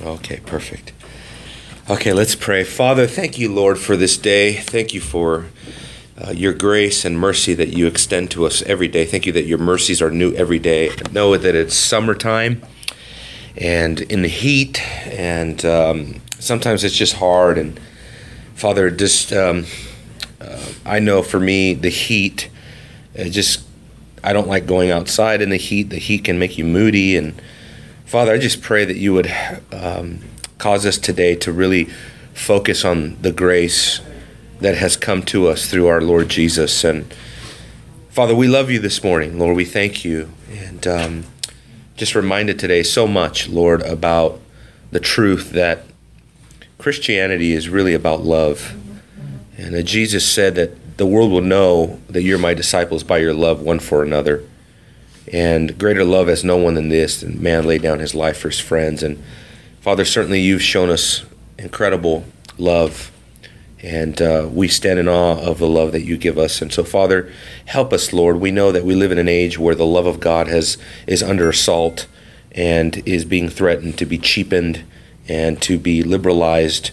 Okay, perfect. Okay, let's pray. Father, thank you, Lord, for this day. Thank you for uh, your grace and mercy that you extend to us every day. Thank you that your mercies are new every day. Know that it's summertime and in the heat, and um, sometimes it's just hard. And Father, just um, uh, I know for me, the heat, just I don't like going outside in the heat. The heat can make you moody. And Father, I just pray that you would um, cause us today to really focus on the grace that has come to us through our Lord Jesus. And Father, we love you this morning. Lord, we thank you. And um, just reminded today so much, Lord, about the truth that Christianity is really about love. And Jesus said that the world will know that you're my disciples by your love one for another. And greater love has no one than this, and man laid down his life for his friends. And Father, certainly you've shown us incredible love, and uh, we stand in awe of the love that you give us. And so, Father, help us, Lord. We know that we live in an age where the love of God has is under assault and is being threatened to be cheapened and to be liberalized.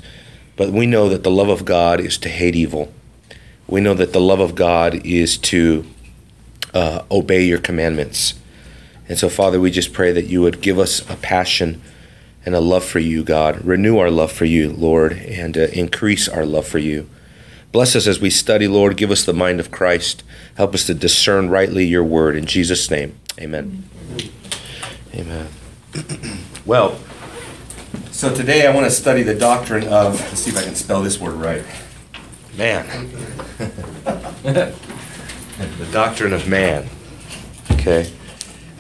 But we know that the love of God is to hate evil we know that the love of God is to uh, obey your commandments. And so, Father, we just pray that you would give us a passion and a love for you, God. Renew our love for you, Lord, and uh, increase our love for you. Bless us as we study, Lord. Give us the mind of Christ. Help us to discern rightly your word. In Jesus' name, amen. Amen. well, so today I want to study the doctrine of, let's see if I can spell this word right. Man. the doctrine of man. Okay.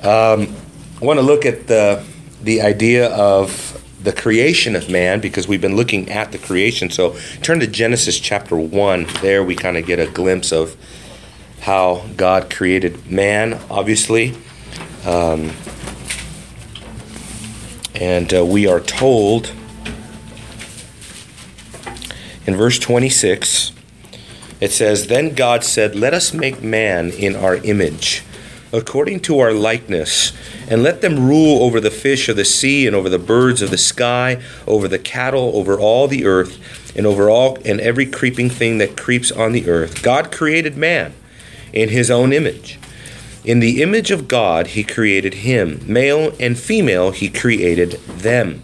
Um, I want to look at the, the idea of the creation of man because we've been looking at the creation. So turn to Genesis chapter 1. There we kind of get a glimpse of how God created man, obviously. Um, and uh, we are told in verse 26, it says, Then God said, Let us make man in our image, according to our likeness, and let them rule over the fish of the sea, and over the birds of the sky, over the cattle, over all the earth, and over all and every creeping thing that creeps on the earth. God created man in his own image. In the image of God, he created him. Male and female, he created them.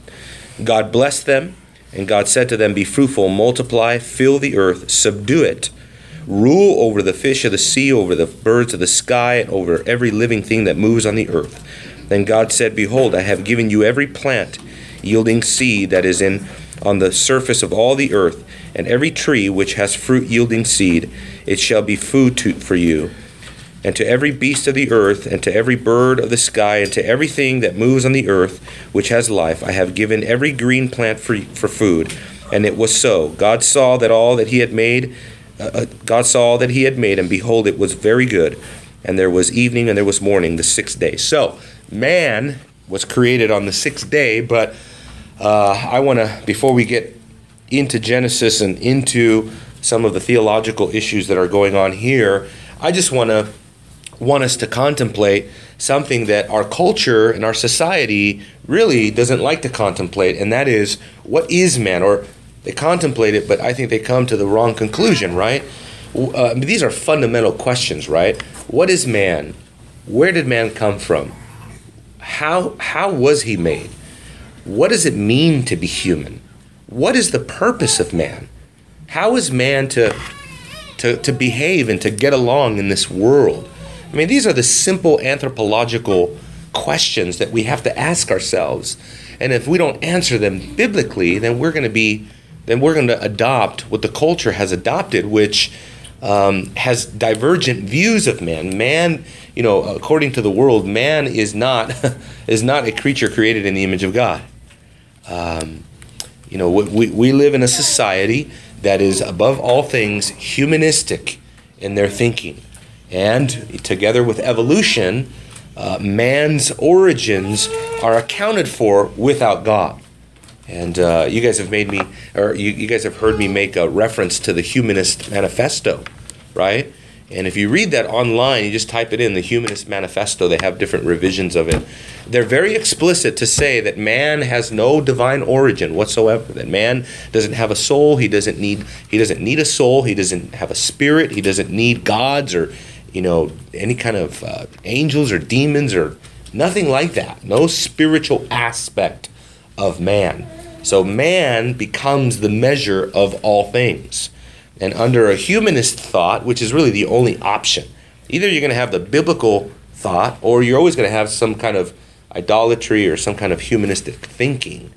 God blessed them and God said to them, Be fruitful, multiply, fill the earth, subdue it, rule over the fish of the sea, over the birds of the sky, and over every living thing that moves on the earth. Then God said, Behold, I have given you every plant yielding seed that is in on the surface of all the earth, and every tree which has fruit yielding seed, it shall be food to, for you and to every beast of the earth, and to every bird of the sky, and to everything that moves on the earth, which has life, I have given every green plant for, for food. And it was so. God saw that all that he had made, uh, uh, God saw that he had made, and behold, it was very good. And there was evening and there was morning, the sixth day. So, man was created on the sixth day, but uh, I want to, before we get into Genesis and into some of the theological issues that are going on here, I just want to want us to contemplate something that our culture and our society really doesn't like to contemplate, and that is what is man? Or they contemplate it, but I think they come to the wrong conclusion, right? Uh, these are fundamental questions, right? What is man? Where did man come from? How, how was he made? What does it mean to be human? What is the purpose of man? How is man to, to, to behave and to get along in this world? I mean, these are the simple anthropological questions that we have to ask ourselves. And if we don't answer them biblically, then we're going to be, then we're going to adopt what the culture has adopted, which um, has divergent views of man. Man, you know, according to the world, man is not is not a creature created in the image of God. Um, you know, we, we live in a society that is above all things humanistic in their thinking. And together with evolution, uh, man's origins are accounted for without God. And uh, you guys have made me, or you, you guys have heard me make a reference to the Humanist Manifesto, right? And if you read that online, you just type it in, the Humanist Manifesto, they have different revisions of it. They're very explicit to say that man has no divine origin whatsoever, that man doesn't have a soul, he doesn't need he doesn't need a soul, he doesn't have a spirit, he doesn't need gods or you know any kind of uh, angels or demons or nothing like that. No spiritual aspect of man. So man becomes the measure of all things. And under a humanist thought, which is really the only option, either you're going to have the biblical thought or you're always going to have some kind of idolatry or some kind of humanistic thinking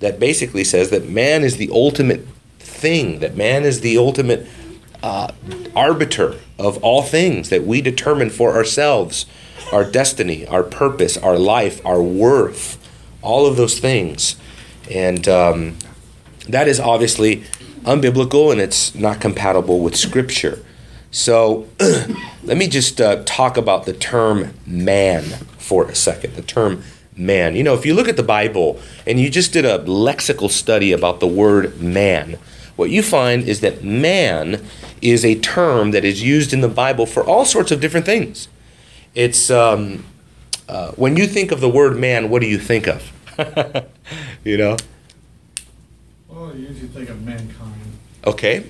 that basically says that man is the ultimate thing, that man is the ultimate uh, arbiter of all things, that we determine for ourselves our destiny, our purpose, our life, our worth, all of those things. And um, that is obviously unbiblical and it's not compatible with Scripture. So let me just uh, talk about the term man for a second. The term man. You know, if you look at the Bible and you just did a lexical study about the word man, what you find is that man is a term that is used in the Bible for all sorts of different things. It's um, uh, when you think of the word man, what do you think of? you know? Well, you usually think of mankind. Okay.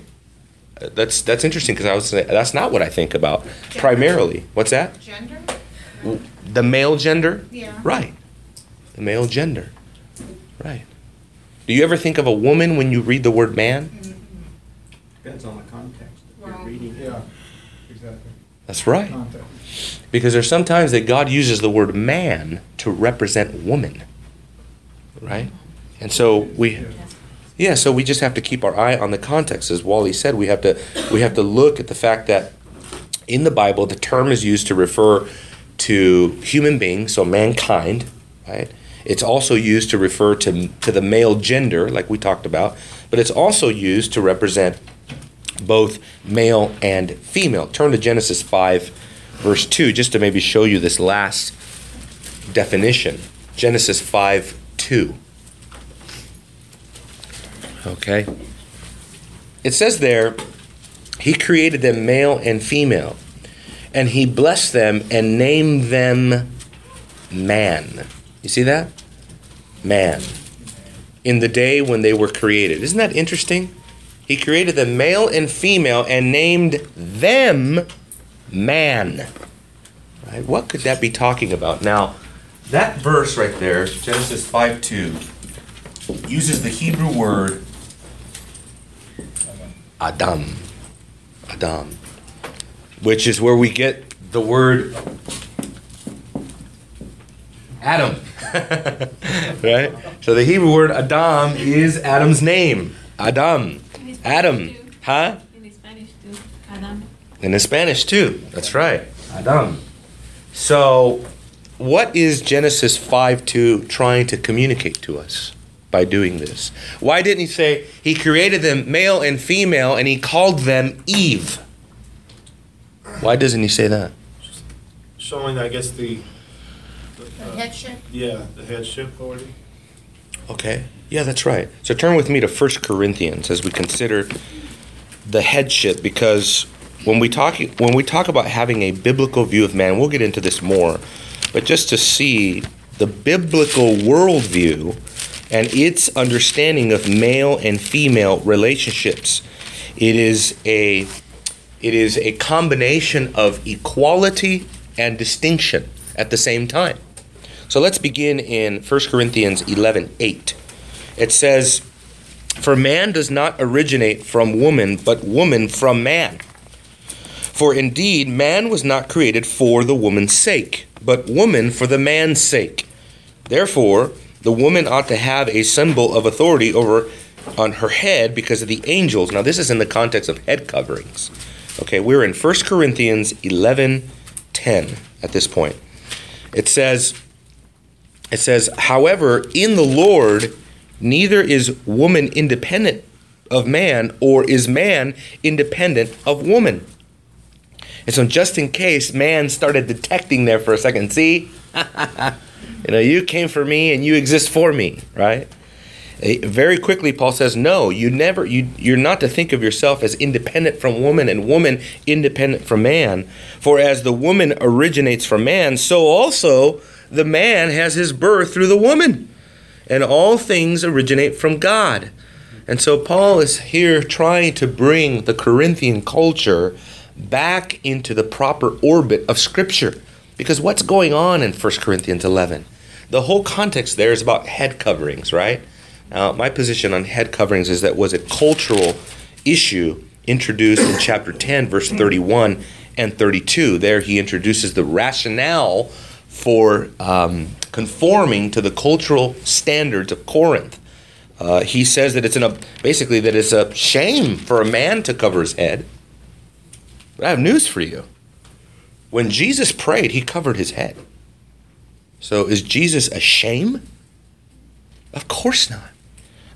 Uh, That's that's interesting because I was that's not what I think about primarily. What's that? Gender? The male gender? Yeah. Right. The male gender. Right. Do you ever think of a woman when you read the word man? Depends on the context that Well, you're reading. Yeah, exactly. That's right. Context. Because there's sometimes that God uses the word man to represent woman. Right? And so we Yeah. So we just have to keep our eye on the context. As Wally said, we have to we have to look at the fact that in the Bible the term is used to refer to human beings, so mankind, right? It's also used to refer to to the male gender, like we talked about, but it's also used to represent both male and female. Turn to Genesis 5 verse 2 just to maybe show you this last definition. Genesis 5 2. Okay? It says there, He created them male and female, and He blessed them and named them man. You see that? Man. In the day when they were created. Isn't that interesting? He created them male and female and named them man. Right? What could that be talking about? Now, that verse right there, Genesis 5 2, uses the Hebrew word Adam. Adam. Which is where we get the word Adam. right? So the Hebrew word Adam is Adam's name. Adam. Adam. too. Huh? In Spanish too. Adam. In Spanish too. That's right. Adam. So, what is Genesis 5 2 trying to communicate to us by doing this? Why didn't he say he created them male and female and he called them Eve? Why doesn't he say that? showing, I guess, the, The uh, headship? yeah, the headship already. Okay. Yeah, that's right. So turn with me to 1 Corinthians as we consider the headship because when we talk when we talk about having a biblical view of man, we'll get into this more, but just to see the biblical worldview and its understanding of male and female relationships. It is a it is a combination of equality and distinction at the same time. So let's begin in 1 Corinthians 11 8. It says, For man does not originate from woman, but woman from man. For indeed, man was not created for the woman's sake, but woman for the man's sake. Therefore, the woman ought to have a symbol of authority over on her head because of the angels. Now, this is in the context of head coverings. Okay, we're in 1 Corinthians 11 10 at this point. It says, it says, however, in the Lord, neither is woman independent of man, or is man independent of woman. And so, just in case man started detecting there for a second, see, you know, you came for me and you exist for me, right? Eh, Very quickly, Paul says, "No, you never. You you're not to think of yourself as independent from woman, and woman independent from man. For as the woman originates from man, so also the man has his birth through the woman, and all things originate from God." And so Paul is here trying to bring the Corinthian culture back into the proper orbit of Scripture. Because what's going on in 1 Corinthians 11? The whole context there is about head coverings, right? Now, my position on head coverings is that was a cultural issue introduced in chapter 10, verse 31 and 32. There he introduces the rationale for um, conforming to the cultural standards of Corinth. Uh, he says that it's in a basically that it's a shame for a man to cover his head. But I have news for you. When Jesus prayed, he covered his head. So is Jesus a shame? Of course not.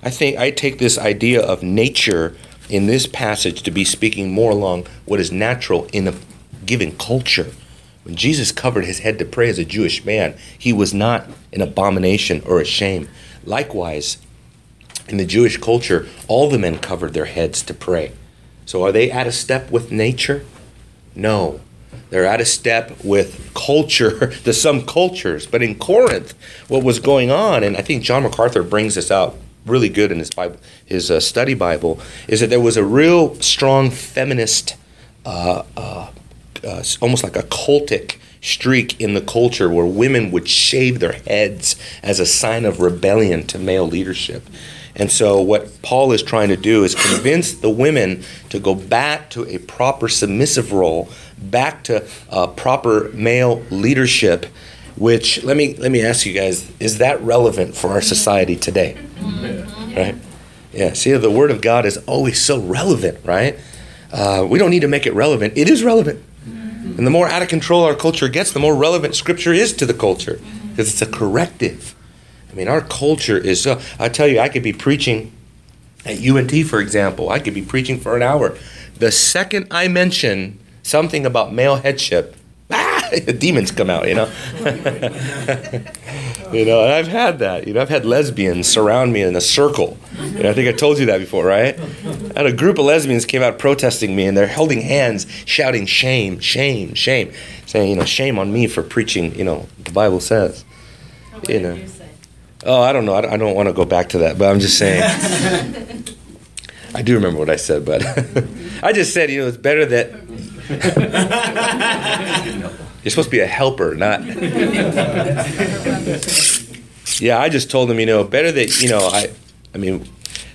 I think I take this idea of nature in this passage to be speaking more along what is natural in a given culture. When Jesus covered his head to pray as a Jewish man, he was not an abomination or a shame. Likewise, in the Jewish culture, all the men covered their heads to pray. So are they out of step with nature? No. They're out of step with culture, to some cultures. But in Corinth, what was going on, and I think John MacArthur brings this out really good in his Bible, his uh, study Bible, is that there was a real strong feminist, uh, uh, uh, almost like a cultic streak in the culture where women would shave their heads as a sign of rebellion to male leadership. And so, what Paul is trying to do is convince the women to go back to a proper submissive role, back to uh, proper male leadership. Which let me let me ask you guys: Is that relevant for our society today? Right? Yeah. See, the Word of God is always so relevant, right? Uh, we don't need to make it relevant. It is relevant. And the more out of control our culture gets, the more relevant Scripture is to the culture because it's a corrective. I mean, our culture is so. I tell you, I could be preaching at UNT, for example. I could be preaching for an hour. The second I mention something about male headship, ah, the demons come out. You know. you know, and I've had that. You know, I've had lesbians surround me in a circle. And I think I told you that before, right? I had a group of lesbians came out protesting me, and they're holding hands, shouting "shame, shame, shame," saying, you know, shame on me for preaching. You know, the Bible says. What You know. you say? Oh, I don't know. I don't, I don't want to go back to that, but I'm just saying. I do remember what I said, but I just said, you know, it's better that you're supposed to be a helper, not. Yeah, I just told him, you know, better that you know, I, I mean,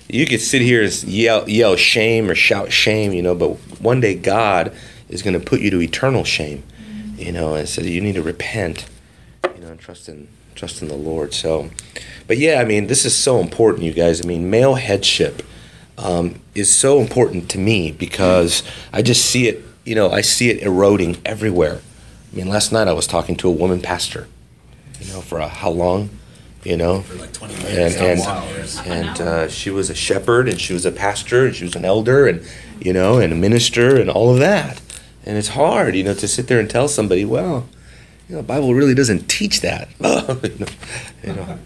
you could sit here and yell, yell shame or shout shame, you know, but one day God is going to put you to eternal shame, you know, and so you need to repent, you know, and trust in trust in the Lord. So, but yeah, I mean, this is so important, you guys. I mean, male headship um, is so important to me because I just see it, you know, I see it eroding everywhere. I mean, last night I was talking to a woman pastor, you know, for a, how long, you know, for like 20 and minutes. and, hours. and uh, she was a shepherd and she was a pastor and she was an elder and you know and a minister and all of that and it's hard you know to sit there and tell somebody well you know the bible really doesn't teach that you know, you know.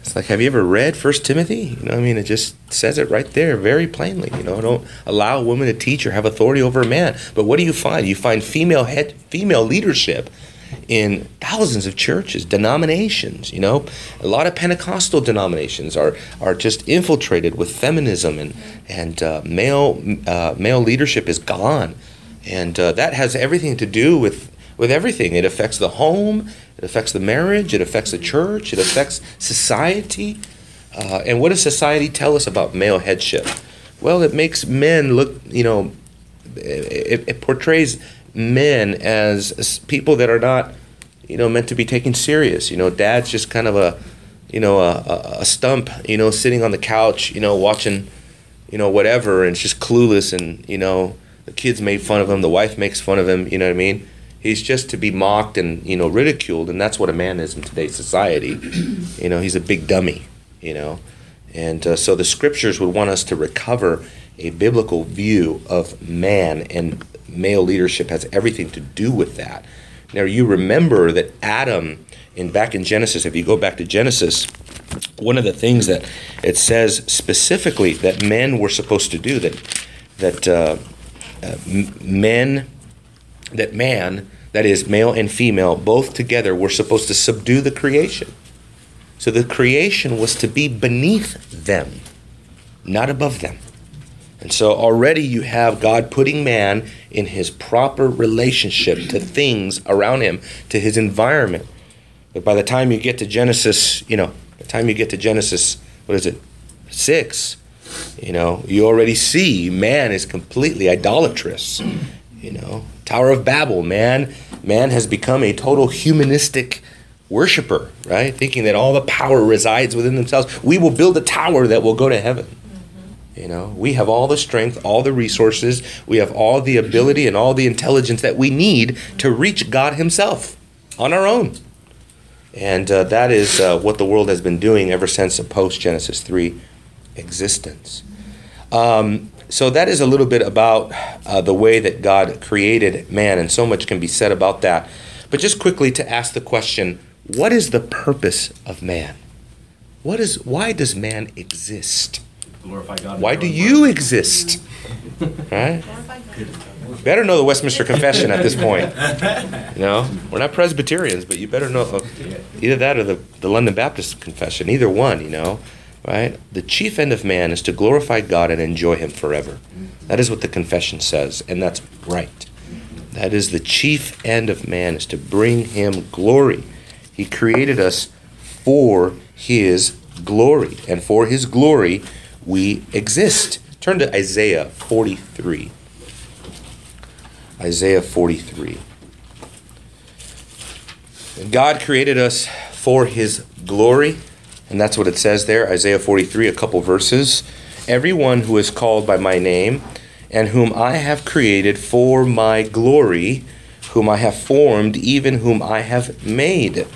It's like have you ever read first timothy? You know i mean it just says it right there very plainly you know don't allow a woman to teach or have authority over a man. But what do you find? You find female head female leadership in thousands of churches, denominations. You know, a lot of Pentecostal denominations are are just infiltrated with feminism and and uh, male uh, male leadership is gone, and uh, that has everything to do with with everything. It affects the home, it affects the marriage, it affects the church, it affects society. Uh, and what does society tell us about male headship? Well, it makes men look, you know, it, it portrays men as, people that are not, you know, meant to be taken serious. You know, dad's just kind of a, you know, a, a, a stump, you know, sitting on the couch, you know, watching, you know, whatever, and it's just clueless, and you know, the kids made fun of him, the wife makes fun of him. You know what I mean? He's just to be mocked and you know ridiculed, and that's what a man is in today's society. you know, he's a big dummy. You know, and uh, so the scriptures would want us to recover a biblical view of man and male leadership has everything to do with that. Now you remember that Adam in back in Genesis, if you go back to Genesis, one of the things that it says specifically that men were supposed to do that that uh, uh, m- men that man that is male and female both together were supposed to subdue the creation so the creation was to be beneath them not above them and so already you have God putting man in his proper relationship to things around him, to his environment. But by the time you get to Genesis, you know, by the time you get to Genesis, what is it, six, you know, you already see man is completely idolatrous. You know, Tower of Babel, man, man has become a total humanistic worshiper, right? Thinking that all the power resides within themselves. We will build a tower that will go to heaven. You know, we have all the strength, all the resources, we have all the ability and all the intelligence that we need to reach God Himself on our own. And uh, that is uh, what the world has been doing ever since the post Genesis 3 existence. Um, so, that is a little bit about uh, the way that God created man, and so much can be said about that. But just quickly to ask the question what is the purpose of man? What is, why does man exist? glorify God. Why do you exist? Right? Better know the Westminster Confession at this point. You know, we're not Presbyterians, but you better know uh, either that or the, the London Baptist Confession. Either one, you know, right? The chief end of man is to glorify God and enjoy Him forever. That is what the confession says, and that's right. That is the chief end of man is to bring Him glory. He created us for His glory, and for His glory we exist. Turn to Isaiah 43. Isaiah 43. God created us for his glory, and that's what it says there, Isaiah 43, a couple verses. Everyone who is called by my name, and whom I have created for my glory, whom I have formed, even whom I have made.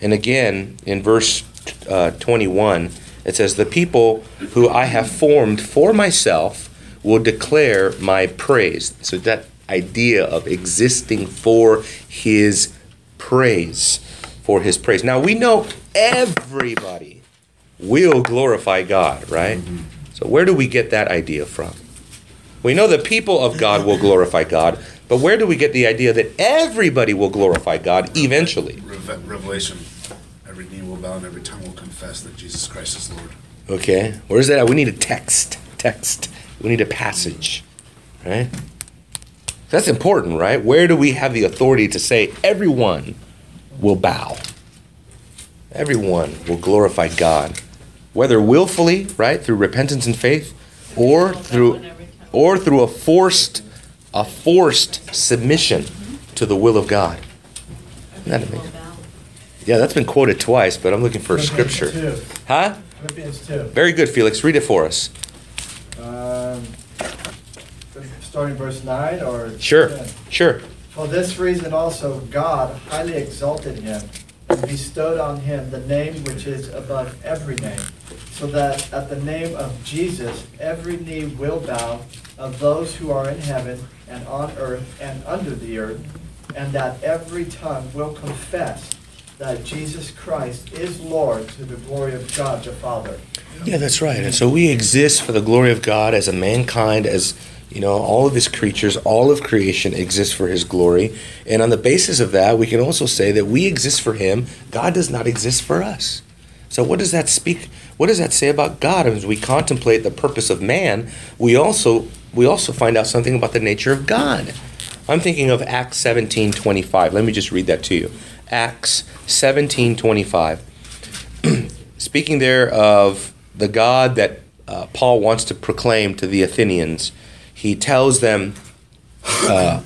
And again, in verse uh, 21, it says, The people who I have formed for myself will declare my praise. So that idea of existing for his praise. For his praise. Now we know everybody will glorify God, right? Mm-hmm. So where do we get that idea from? We know the people of God will glorify God, but where do we get the idea that everybody will glorify God eventually? Reve- Revelation, every knee will bow and every tongue will confess that Jesus Christ is Lord. Okay, where's that? We need a text. Text. We need a passage, right? That's important, right? Where do we have the authority to say everyone will bow? Everyone will glorify God, whether willfully, right, through repentance and faith, or through or through a forced a forced submission to the will of God. Isn't that amazing? Yeah, that's been quoted twice, but I'm looking for scripture. 2. Huh? Philippians 2. Very good, Felix. Read it for us. Um, Starting verse 9 or? Sure, 10? sure. For this reason also God highly exalted him bestowed on him the name which is above every name, so that at the name of Jesus every knee will bow of those who are in heaven and on earth and under the earth, and that every tongue will confess that Jesus Christ is Lord to the glory of God the Father. Yeah, that's right. And so we exist for the glory of God as a mankind, as you know, all of his creatures, all of creation exists for his glory. And on the basis of that, we can also say that we exist for him. God does not exist for us. So what does that speak? What does that say about God? As we contemplate the purpose of man, we also we also find out something about the nature of God. I'm thinking of Acts 17:25. Let me just read that to you. Acts 17:25. Speaking there of the God that uh, Paul wants to proclaim to the Athenians, he tells them uh,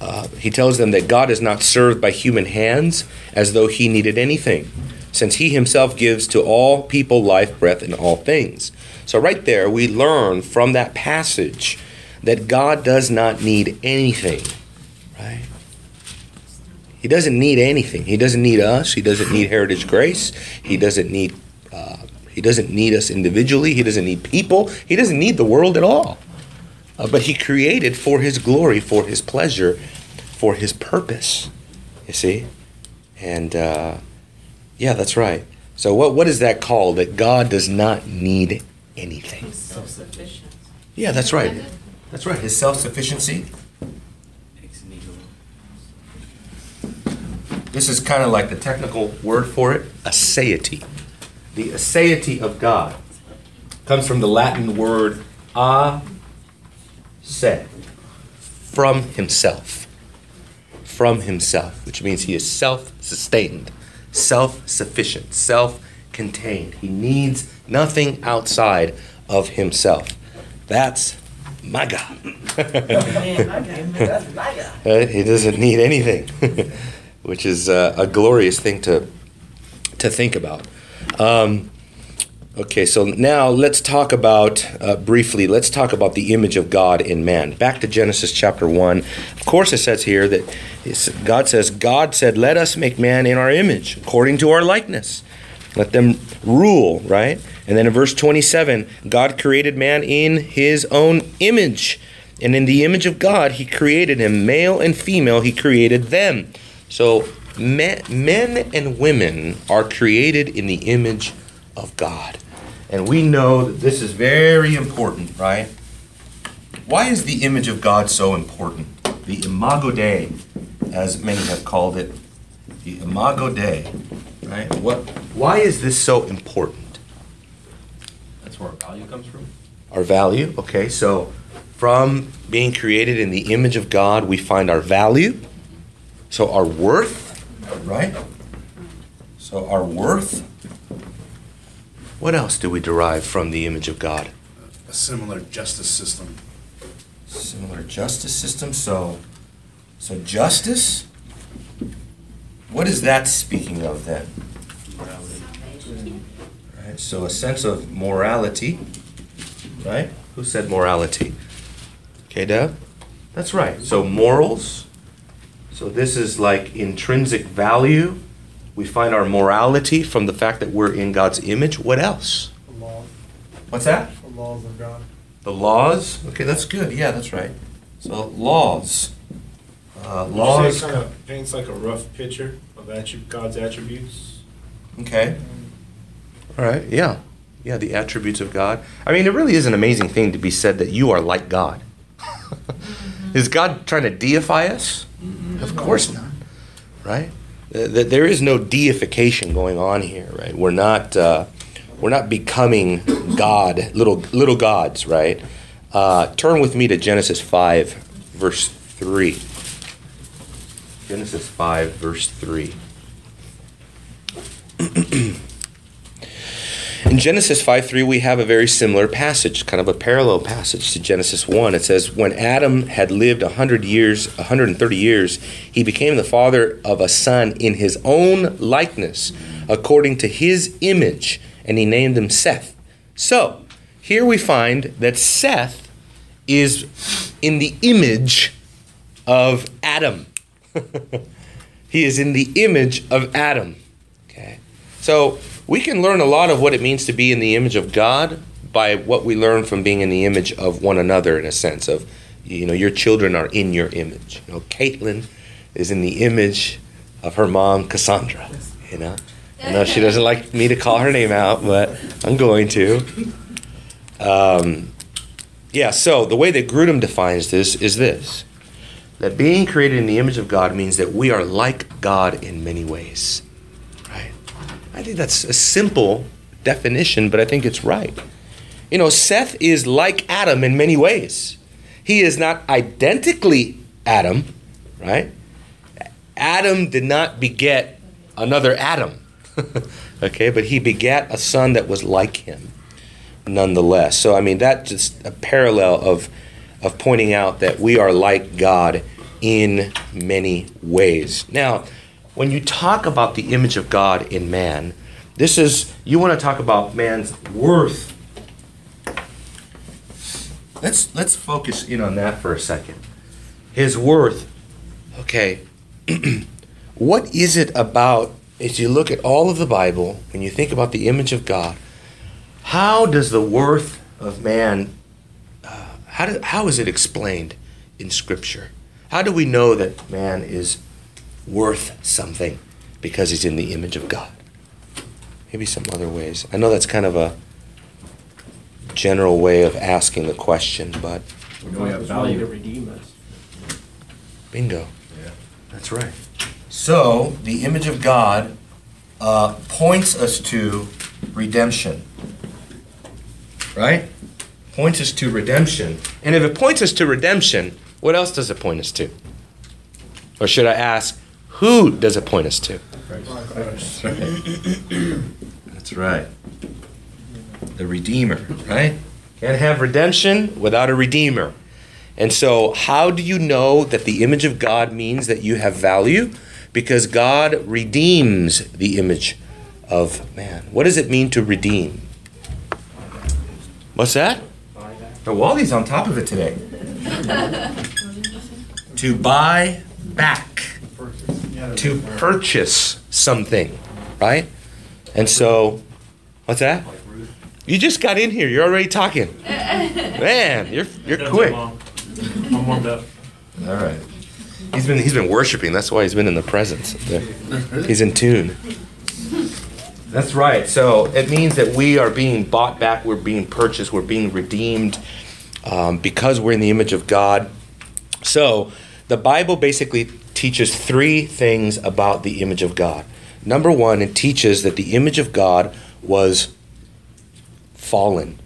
uh, he tells them that God is not served by human hands as though he needed anything, since he himself gives to all people life, breath, and all things. So, right there, we learn from that passage that God does not need anything, right? He doesn't need anything. He doesn't need us. He doesn't need Heritage Grace. He doesn't need. Uh, he doesn't need us individually. He doesn't need people. He doesn't need the world at all. Uh, but he created for his glory, for his pleasure, for his purpose. You see? And uh, yeah, that's right. So what what is that called? That God does not need anything. He's self-sufficient. Yeah, that's right. That's right. His self-sufficiency. Makes me. This is kind of like the technical word for it, aseity. The aseity of God comes from the Latin word a se, from himself. From himself, which means he is self-sustained, self-sufficient, self-contained. He needs nothing outside of himself. That's my God. He doesn't need anything, which is uh, a glorious thing to to think about. Um, okay, so now let's talk about uh, briefly. Let's talk about the image of God in man. Back to Genesis chapter one. Of course, it says here that God says, "God said, let us make man in our image, according to our likeness." Let them rule, right? And then in verse 27, God created man in his own image. And in the image of God, he created him, male and female, he created them. So men, men and women are created in the image of God. And we know that this is very important, right? Why is the image of God so important? The imago Dei, as many have called it, the imago Dei, right? What? Why is this so important? That's where our value comes from. Our value, okay. So, from being created in the image of God, we find our value. So, our worth, right? So, our worth. What else do we derive from the image of God? A similar justice system. Similar justice system. So, so justice. What is that speaking of then? Right. So a sense of morality. Right. Who said morality? Okay, Deb. That's right. So morals. So this is like intrinsic value. We find our morality from the fact that we're in God's image. What else? The law, What's that? the laws of God. The laws? Okay, that's good. Yeah, that's right. So laws. Uh, laws. say it kind of paints like a rough picture of attri- God's attributes? Okay. All right. Yeah. Yeah. The attributes of God. I mean, it really is an amazing thing to be said that you are like God. is God trying to deify us? Of course not. Right. That there is no deification going on here. Right. We're not. Uh, we're not becoming God, little little gods. Right. Uh, turn with me to Genesis five, verse three. Genesis 5, verse 3. In Genesis 5 3, we have a very similar passage, kind of a parallel passage to Genesis 1. It says, When Adam had lived 100 years, 130 years, he became the father of a son in his own likeness, according to his image, and he named him Seth. So, here we find that Seth is in the image of Adam. he is in the image of Adam. Okay. So we can learn a lot of what it means to be in the image of God by what we learn from being in the image of one another in a sense of you know your children are in your image. You know, Caitlin is in the image of her mom Cassandra. You know. I know she doesn't like me to call her name out, but I'm going to. Um, yeah, so the way that Grudem defines this is this that being created in the image of God means that we are like God in many ways. I think that's a simple definition, but I think it's right. You know, Seth is like Adam in many ways. He is not identically Adam, right? Adam did not beget another Adam, okay, but he begat a son that was like him nonetheless. So, I mean, that's just a parallel of, of pointing out that we are like God in many ways. Now, when you talk about the image of God in man, this is, you want to talk about man's worth. Let's, let's focus in on that for a second. His worth. Okay. what is it about, as you look at all of the Bible, when you think about the image of God, how does the worth of man, uh, how, do, how is it explained in Scripture? How do we know that man is worth something because he's in the image of God? maybe some other ways. I know that's kind of a general way of asking the question, but We know we have It's willing to redeem us. bingo. Yeah. That's right. So, the image of God uh, points us to redemption. Right? Points us to redemption. And if it points us to redemption, what else does it point us to? Or should I ask, who does it point us to? That's right. The Redeemer, right? Can't have redemption without a Redeemer. And so, how do you know that the image of God means that you have value? Because God redeems the image of man. What does it mean to redeem? What's that? Oh, Wally's on top of it today. to buy back, to purchase something, right? And so, what's that? You just got in here. You're already talking. Man, you're you're quick. I'm warmed up. All right. He's been he's been worshiping. That's why he's been in the presence. He's in tune. That's right. So it means that we are being bought back. We're being purchased. We're being redeemed um, because we're in the image of God. So the Bible basically teaches three things about the image of God. Number one, it teaches that the image of God was fallen.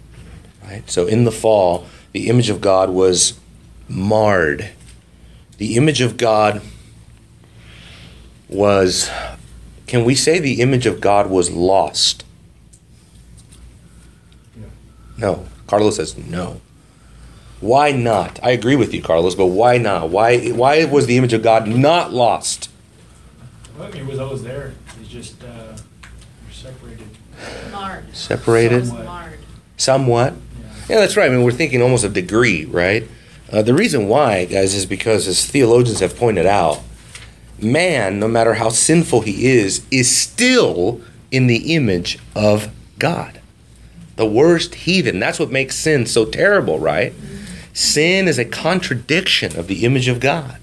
Right. So in the fall, the image of God was marred. The image of God was, can we say the image of God was lost? No. Carlos says no. Why not? I agree with you, Carlos, but why not? Why, why was the image of God not lost? Well, it was always there. It's just, uh, we're separated. Marred. Separated? Somewhat. Marred. Somewhat. Yeah. Yeah, that's right. I mean, we're thinking almost a degree, right? Uh, the reason why, guys, is because, as theologians have pointed out, man, no matter how sinful he is, is still in the image of God. The worst heathen. That's what makes sin so terrible, right? Sin is a contradiction of the image of God.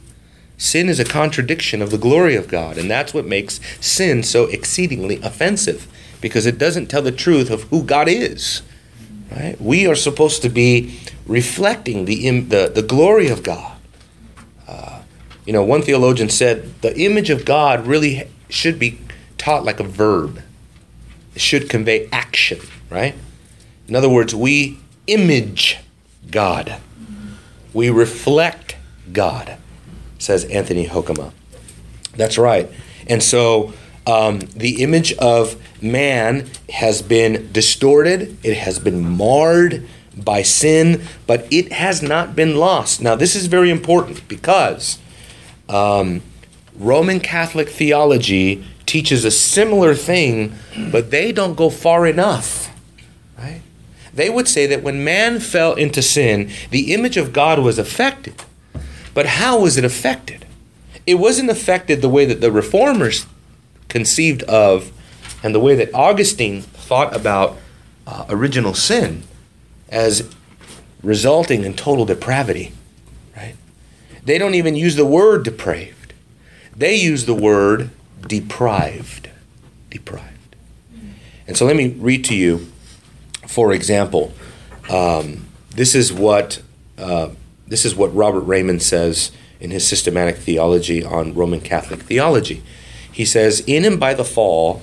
Sin is a contradiction of the glory of God, and that's what makes sin so exceedingly offensive because it doesn't tell the truth of who God is. Right? We are supposed to be reflecting the im- the, the glory of God. Uh, you know, one theologian said the image of God really should be taught like a verb. It should convey action, right? In other words, we image God. We reflect God, says Anthony Hoekema. That's right. And so um, the image of man has been distorted, it has been marred by sin, but it has not been lost. Now, this is very important because um, Roman Catholic theology teaches a similar thing, but they don't go far enough. Right? They would say that when man fell into sin, the image of God was affected. But how was it affected? It wasn't affected the way that the reformers conceived of and the way that Augustine thought about uh, original sin as resulting in total depravity, right? They don't even use the word depraved. They use the word deprived. Deprived. And so let me read to you, for example, um, this is what uh, this is what Robert Reymond says in his systematic theology on Roman Catholic theology. He says, "In and by the fall,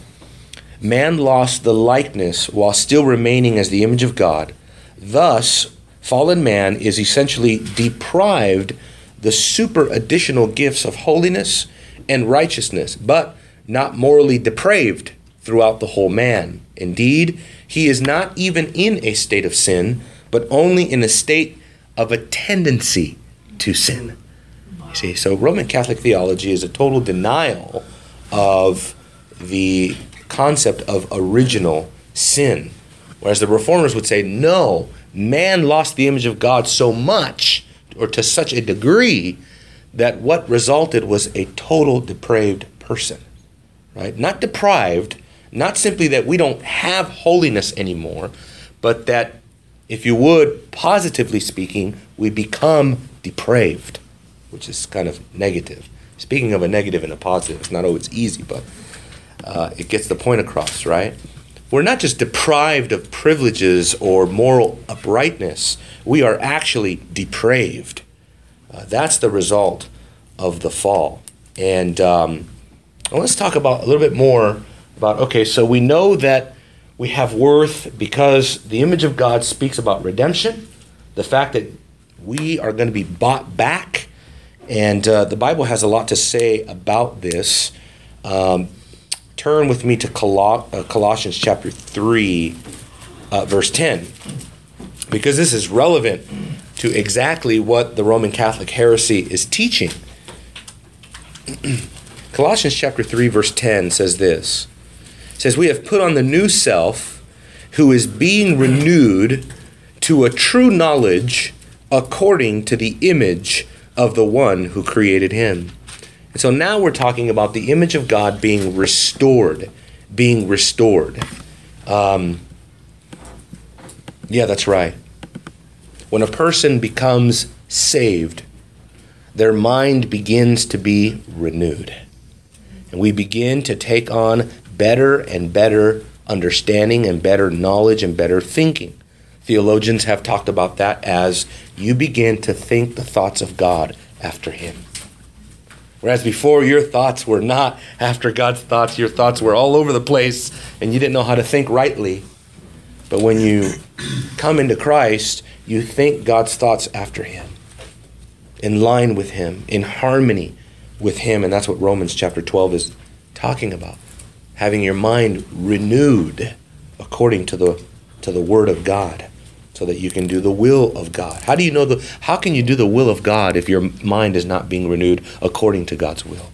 man lost the likeness while still remaining as the image of God. Thus, fallen man is essentially deprived the super additional gifts of holiness and righteousness, but not morally depraved throughout the whole man. Indeed, he is not even in a state of sin, but only in a state of a tendency to sin. You see, so Roman Catholic theology is a total denial of the concept of original sin. Whereas the reformers would say, no, man lost the image of God so much or to such a degree that what resulted was a total depraved person. Right? Not deprived, not simply that we don't have holiness anymore, but that if you would, positively speaking, we become depraved, which is kind of negative. Speaking of a negative and a positive, it's not always easy, but uh, it gets the point across, right? we're not just deprived of privileges or moral uprightness, we are actually depraved. Uh, that's the result of the fall. And um, let's talk about a little bit more about okay, so we know that we have worth because the image of God speaks about redemption, the fact that we are going to be bought back. And uh, the Bible has a lot to say about this. Um, turn with me to uh, Colossians chapter 3, uh, verse 10, because this is relevant to exactly what the Roman Catholic heresy is teaching. Colossians chapter 3, verse 10 says this says, We have put on the new self who is being renewed to a true knowledge according to the image of the one who created him. And so now we're talking about the image of God being restored, being restored. Um, yeah, that's right. When a person becomes saved, their mind begins to be renewed. And we begin to take on better and better understanding and better knowledge and better thinking. Theologians have talked about that as you begin to think the thoughts of God after Him. Whereas before, your thoughts were not after God's thoughts, your thoughts were all over the place and you didn't know how to think rightly. But when you come into Christ, you think God's thoughts after Him, in line with Him, in harmony with Him. And that's what Romans chapter 12 is talking about. Having your mind renewed according to the, to the Word of God so that you can do the will of God. How do you know the how can you do the will of God if your mind is not being renewed according to God's will?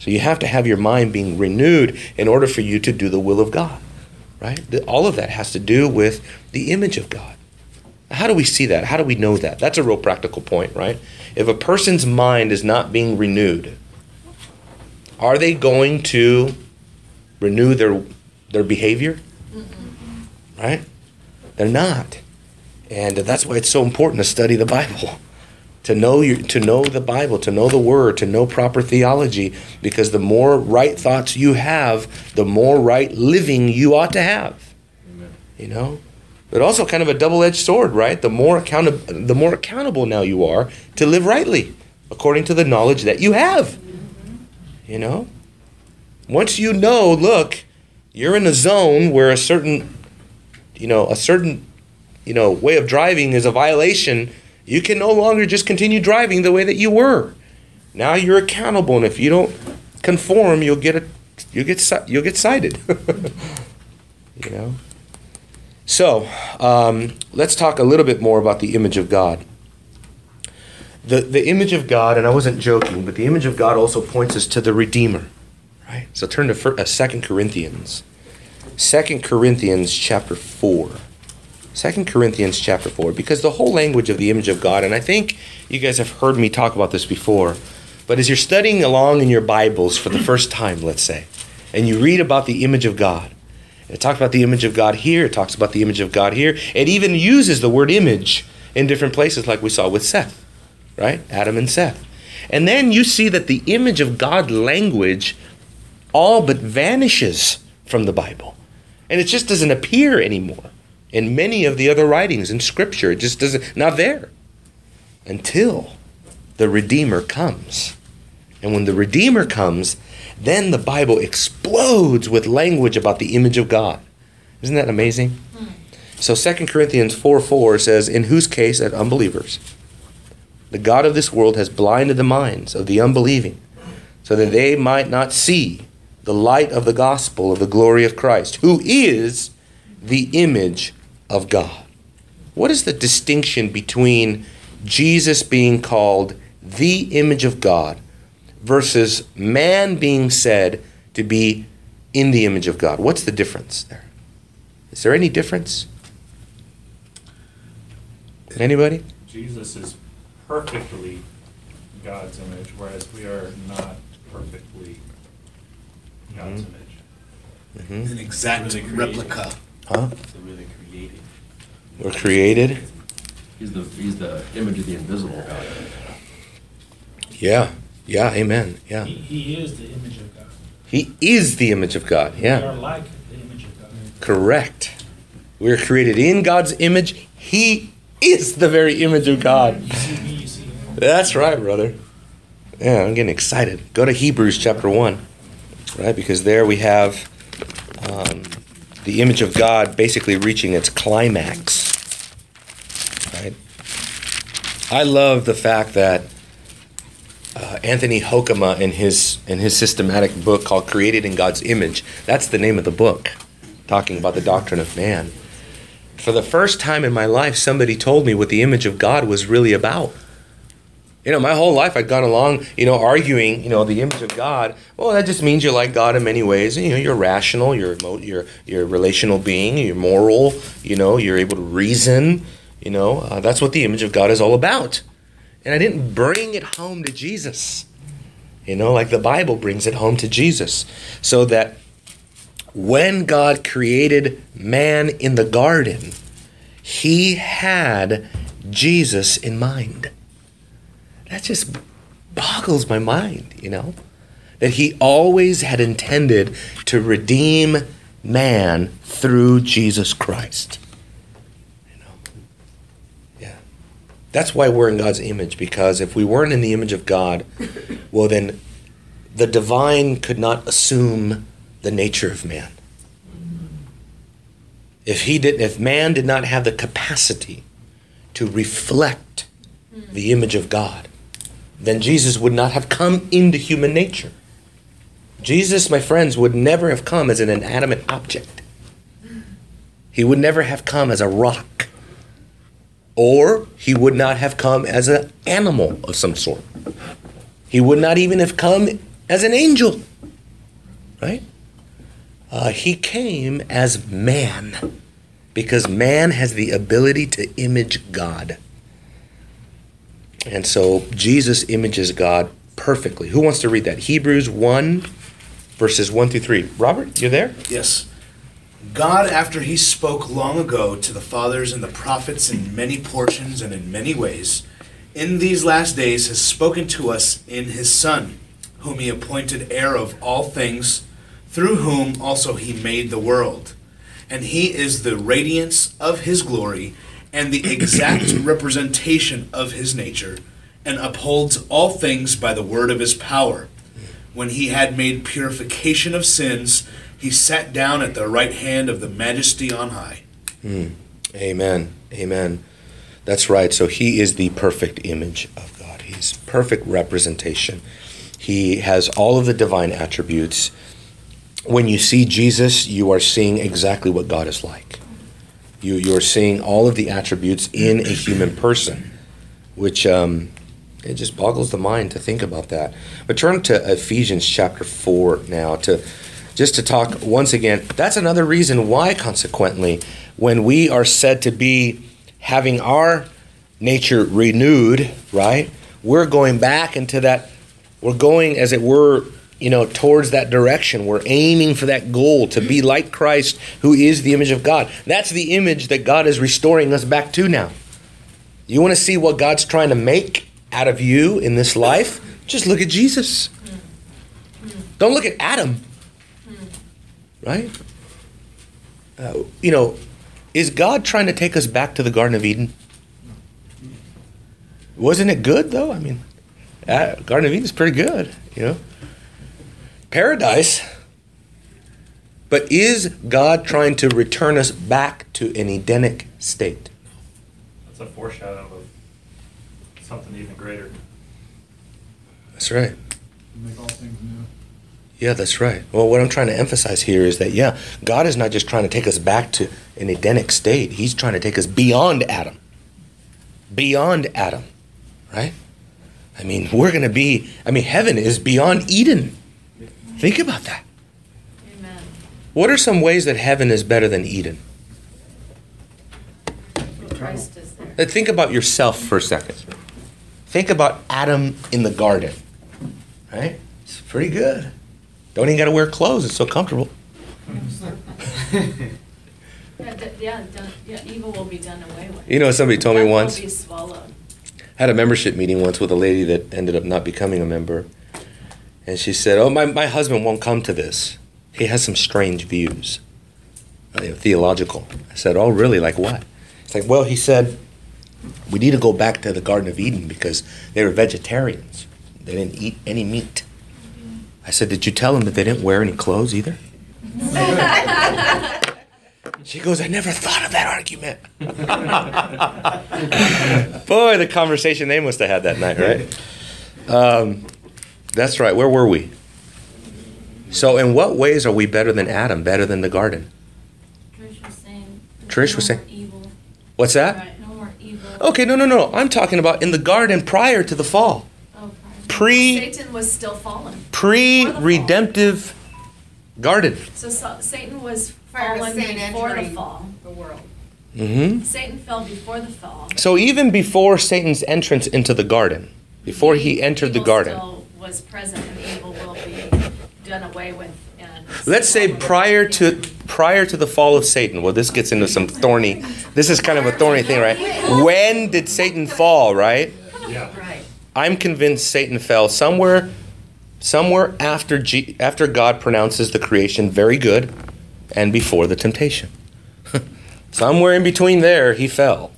So you have to have your mind being renewed in order for you to do the will of God. Right? All of that has to do with the image of God. How do we see that? How do we know that? That's a real practical point, right? If a person's mind is not being renewed, are they going to renew their their behavior? Right? They're not. And that's why it's so important to study the Bible. To know your, to know the Bible, to know the word, to know proper theology because the more right thoughts you have, the more right living you ought to have. Amen. You know? But also kind of a double-edged sword, right? The more accountable the more accountable now you are to live rightly according to the knowledge that you have. You know? Once you know, look, you're in a zone where a certain you know, a certain you know, way of driving is a violation, you can no longer just continue driving the way that you were. Now you're accountable, and if you don't conform, you'll get a, you get you'll get cited. you know. So um, let's talk a little bit more about the image of God. The the image of God, and I wasn't joking, but the image of God also points us to the Redeemer, right? So turn to uh, Second Corinthians, Second Corinthians chapter four. 2 Corinthians chapter 4, because the whole language of the image of God, and I think you guys have heard me talk about this before, but as you're studying along in your Bibles for the first time, let's say, and you read about the image of God, it talks about the image of God here, it talks about the image of God here, it even uses the word image in different places, like we saw with Seth, right? Adam and Seth. And then you see that the image of God language all but vanishes from the Bible. And it just doesn't appear anymore in many of the other writings in scripture. It just doesn't not there. Until the redeemer comes. And when the redeemer comes then the bible explodes with language about the image of god. Isn't that amazing? Hmm. So 2 corinthians 4 4 says in whose case as unbelievers the god of this world has blinded the minds of the unbelieving so that they might not see the light of the gospel of the glory of christ who is the image of God. What is the distinction between Jesus being called the image of God versus man being said to be in the image of God? What's the difference there? Is there any difference? Anybody? Jesus is perfectly God's image, whereas we are not perfectly God's image. hmm An exact Really replica. Huh? So really created. We're created. He's the, he's the image of the invisible God. Yeah. Yeah. Amen. Yeah. he is the image of God. He is the image of God. Yeah. We are like the image of God. Correct. We are created in God's image. He is the very image of God. That's right, brother. Yeah, I'm getting excited. Go to Hebrews chapter 1, right? Because there we have um, the image of God basically reaching its climax, right? I love the fact that uh, Anthony Hoekema in his in his systematic book called "Created in God's Image." That's the name of the book, talking about the doctrine of man. For the first time in my life, somebody told me what the image of God was really about. You know, my whole life I'd gone along, you know, arguing, you know, the image of God. Well, that just means you're like God in many ways. You know, you're rational, you're you're you're relational being, you're moral. You know, you're able to reason. You know, uh, that's what the image of God is all about. And I didn't bring it home to Jesus. You know, like the Bible brings it home to Jesus, so that when God created man in the garden, He had Jesus in mind that just boggles my mind, you know? That he always had intended to redeem man through Jesus Christ. You know? Yeah. That's why we're in God's image, because if we weren't in the image of God, well, then the divine could not assume the nature of man. Mm-hmm. If he did if man did not have the capacity to reflect mm-hmm. the image of God, then Jesus would not have come into human nature. Jesus, my friends, would never have come as an inanimate object. He would never have come as a rock. Or he would not have come as an animal of some sort. He would not even have come as an angel. Right? Uh, he came as man because man has the ability to image God. And so Jesus images God perfectly. Who wants to read that? Hebrews 1, verses 1 through 3. Robert, you're there? Yes. God, after he spoke long ago to the fathers and the prophets in many portions and in many ways, in these last days has spoken to us in his Son, whom he appointed heir of all things, through whom also he made the world. And he is the radiance of his glory and the exact representation of his nature, and upholds all things by the word of his power. When he had made purification of sins, he sat down at the right hand of the majesty on high. Hmm. Amen. Amen. That's right. So he is the perfect image of God. He's perfect representation. He has all of the divine attributes. When you see Jesus, you are seeing exactly what God is like. You you are seeing all of the attributes in a human person, which um, it just boggles the mind to think about that. But turn to Ephesians chapter four now to just to talk once again. That's another reason why, consequently, when we are said to be having our nature renewed, right? We're going back into that. We're going, as it were, you know, towards that direction. We're aiming for that goal to be like Christ, who is the image of God. That's the image that God is restoring us back to now. You want to see what God's trying to make out of you in this life? Just look at Jesus. Don't look at Adam. Right? Uh, you know, is God trying to take us back to the Garden of Eden? Wasn't it good though? I mean, uh, Garden of Eden is pretty good, you know. Paradise. But is God trying to return us back to an Edenic state? That's a foreshadow of something even greater. That's right. Make all things new. Yeah, that's right. Well, what I'm trying to emphasize here is that, yeah, God is not just trying to take us back to an Edenic state, He's trying to take us beyond Adam. Beyond Adam, right? I mean, we're going to be, I mean, heaven is beyond Eden. Think about that. Amen. What are some ways that heaven is better than Eden? Christ is there. Think about yourself for a second. Think about Adam in the garden, right? It's pretty good. Don't even got to wear clothes, it's so comfortable. Yeah, d- yeah, done- yeah, evil will be done away with. You know, somebody told me Death once. Will be swallowed. had a membership meeting once with a lady that ended up not becoming a member. And she said, Oh, my, my husband won't come to this. He has some strange views. uh, you know, theological. I said, "Oh, really? Like what?" It's like, well, he said, we need to go back to the Garden of Eden because they were vegetarians. They didn't eat any meat. I said, did you tell them that they didn't wear any clothes either? She goes, I never thought of that argument. Boy, the conversation they must have had that night, right? Um, that's right. Where were we? So, in what ways are we better than Adam, better than the garden? Trish was saying. Trish was no more saying- Evil. What's that? Right, no more evil. Okay, no, no, no. I'm talking about in the garden prior to the fall. Oh, Pre Satan was still fallen. pre redemptive garden. So, so Satan was Prior fallen sin before the fall. the world. Mm-hmm. Satan fell before the fall. So even before Satan's entrance into the garden, before he entered the garden, still was present and evil will be done away with. And let's say prior to prior to the fall of Satan. Well, this gets into some thorny. This is kind of a thorny thing, right? When did Satan fall? Right? Yeah. Right. I'm convinced Satan fell somewhere, somewhere after G, after God pronounces the creation very good, and before the temptation. somewhere in between there, he fell.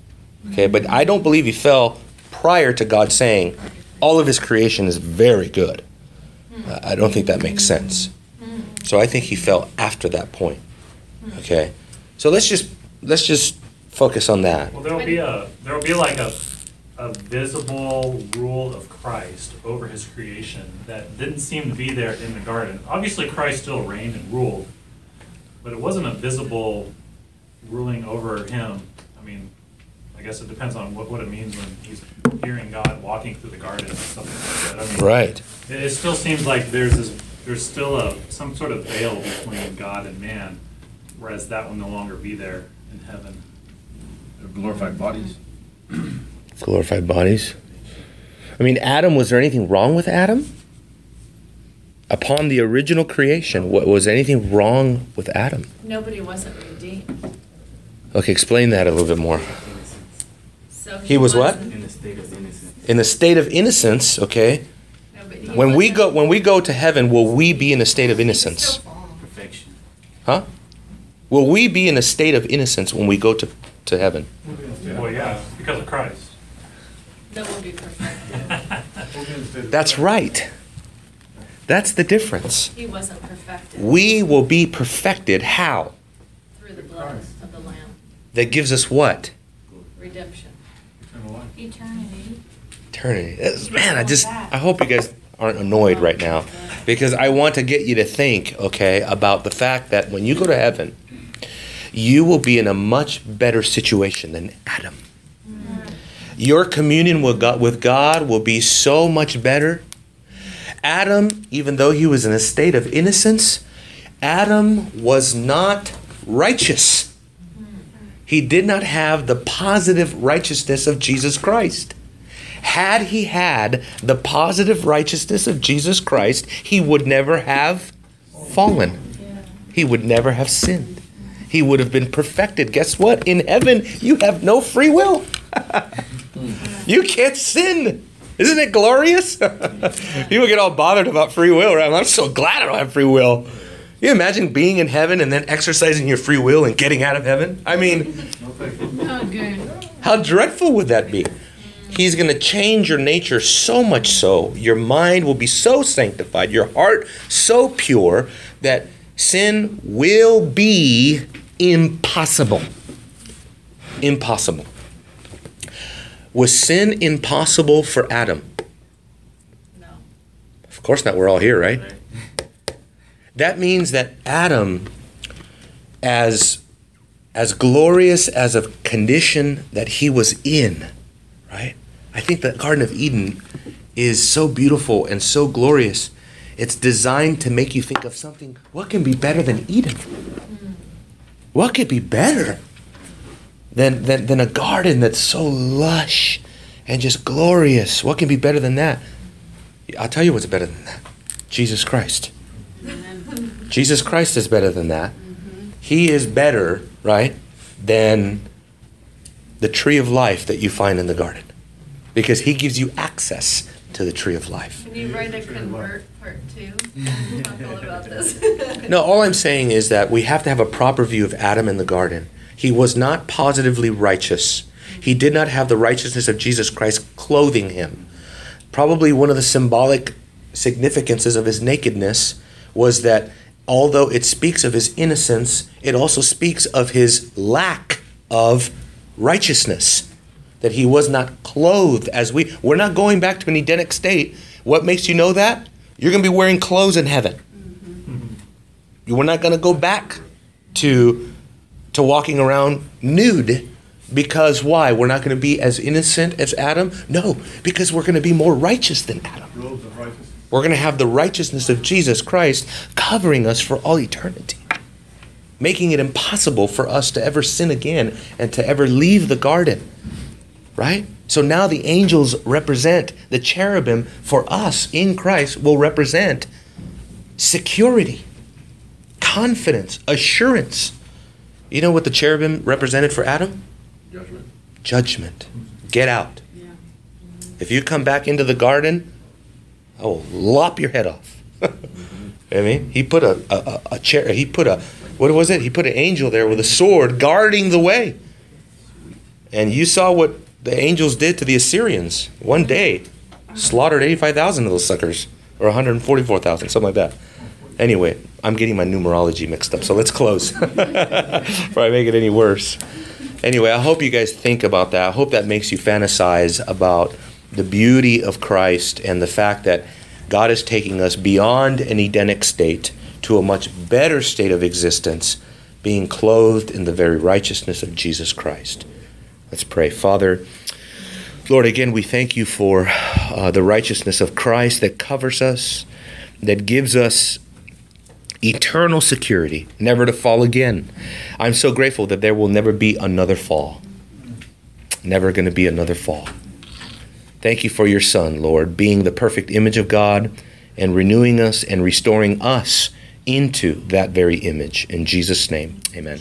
Okay, but I don't believe he fell prior to God saying all of his creation is very good. Uh, I don't think that makes sense. So I think he fell after that point. Okay, so let's just let's just focus on that. Well, there'll be a, there'll be like a, a visible rule of Christ over his creation that didn't seem to be there in the garden. Obviously, Christ still reigned and ruled, but it wasn't a visible ruling over him. I mean, I guess it depends on what, what it means when he's hearing God walking through the garden or something like that. I mean, Right. It, it still seems like there's this, there's still a, some sort of veil between God and man, whereas that will no longer be there in heaven. They're glorified bodies. glorified bodies. I mean, Adam, was there anything wrong with Adam? Upon the original creation, what, was anything wrong with Adam? Nobody wasn't redeemed. Okay, explain that a little bit more. So He was what? wasn't- In a state of innocence. In the state of innocence, okay? no, When we wasn't- go when we go to heaven, will we be in a state of innocence? Still fallen. Perfection. Huh? Will we be in a state of innocence when we go to, to heaven? Well, yeah, because of Christ. That will be perfected. That's right. That's the difference. He wasn't perfected We will be perfected. How? through the blood of the Lamb. That gives us what? Redemption. Eternity. eternity. That's- Man, I just I hope you guys aren't annoyed right now because I want to get you to think, okay, about the fact that when you go to heaven, you will be in a much better situation than Adam. Mm. Your communion with God, with God will be so much better. Adam, even though he was in a state of innocence, Adam was not righteous. He did not have the positive righteousness of Jesus Christ. Had he had the positive righteousness of Jesus Christ, he would never have fallen. He would never have sinned. He would have been perfected. Guess what? In heaven, you have no free will. you can't sin. Isn't it glorious? People get all bothered about free will, right? I'm so glad I don't have free will. You imagine being in heaven and then exercising your free will and getting out of heaven? I mean, good. how dreadful would that be? He's going to change your nature so much so, your mind will be so sanctified, your heart so pure that sin will be impossible. Impossible. Was sin impossible for Adam? No. Of course not. We're all here, right? That means that Adam, as as glorious as a condition that he was in, right? I think the Garden of Eden is so beautiful and so glorious. It's designed to make you think of something. What can be better than Eden? What could be better than, than, than a garden that's so lush and just glorious? What can be better than that? I'll tell you what's better than that Jesus Christ. Jesus Christ is better than that. Mm-hmm. He is better, right, than the tree of life that you find in the garden. Because he gives you access to the tree of life. Can you write a convert part two? Talk all about this. No, all I'm saying is that we have to have a proper view of Adam in the garden. He was not positively righteous. He did not have the righteousness of Jesus Christ clothing him. Probably one of the symbolic significances of his nakedness was that although it speaks of his innocence, it also speaks of his lack of righteousness. That he was not clothed as we. We're not going back to an Edenic state. What makes you know that? You're going to be wearing clothes in heaven. We're not going to go back to to walking around nude because why? We're not going to be as innocent as Adam? No, because we're going to be more righteous than Adam. Robes of righteousness. We're going to have the righteousness of Jesus Christ covering us for all eternity, making it impossible for us to ever sin again and to ever leave the garden. Right? So now the angels represent the cherubim for us in Christ will represent security, confidence, assurance. You know what the cherubim represented for Adam? Judgment. Judgment. Get out. If you come back into the garden, I will lop your head off. I mean, he put a, a, a- chair, he put a, what was it? He put an angel there with a sword guarding the way. And you saw what the angels did to the Assyrians. One day, slaughtered 85,000 of those suckers, or 144,000, something like that. Anyway, I'm getting my numerology mixed up, so let's close before I make it any worse. Anyway, I hope you guys think about that. I hope that makes you fantasize about the beauty of Christ and the fact that God is taking us beyond an Edenic state to a much better state of existence, being clothed in the very righteousness of Jesus Christ. Let's pray. Father, Lord, again, we thank you for uh, the righteousness of Christ that covers us, that gives us eternal security, never to fall again. I'm so grateful that there will never be another fall. Never going to be another fall. Thank you for your Son, Lord, being the perfect image of God and renewing us and restoring us into that very image. In Jesus' name, amen.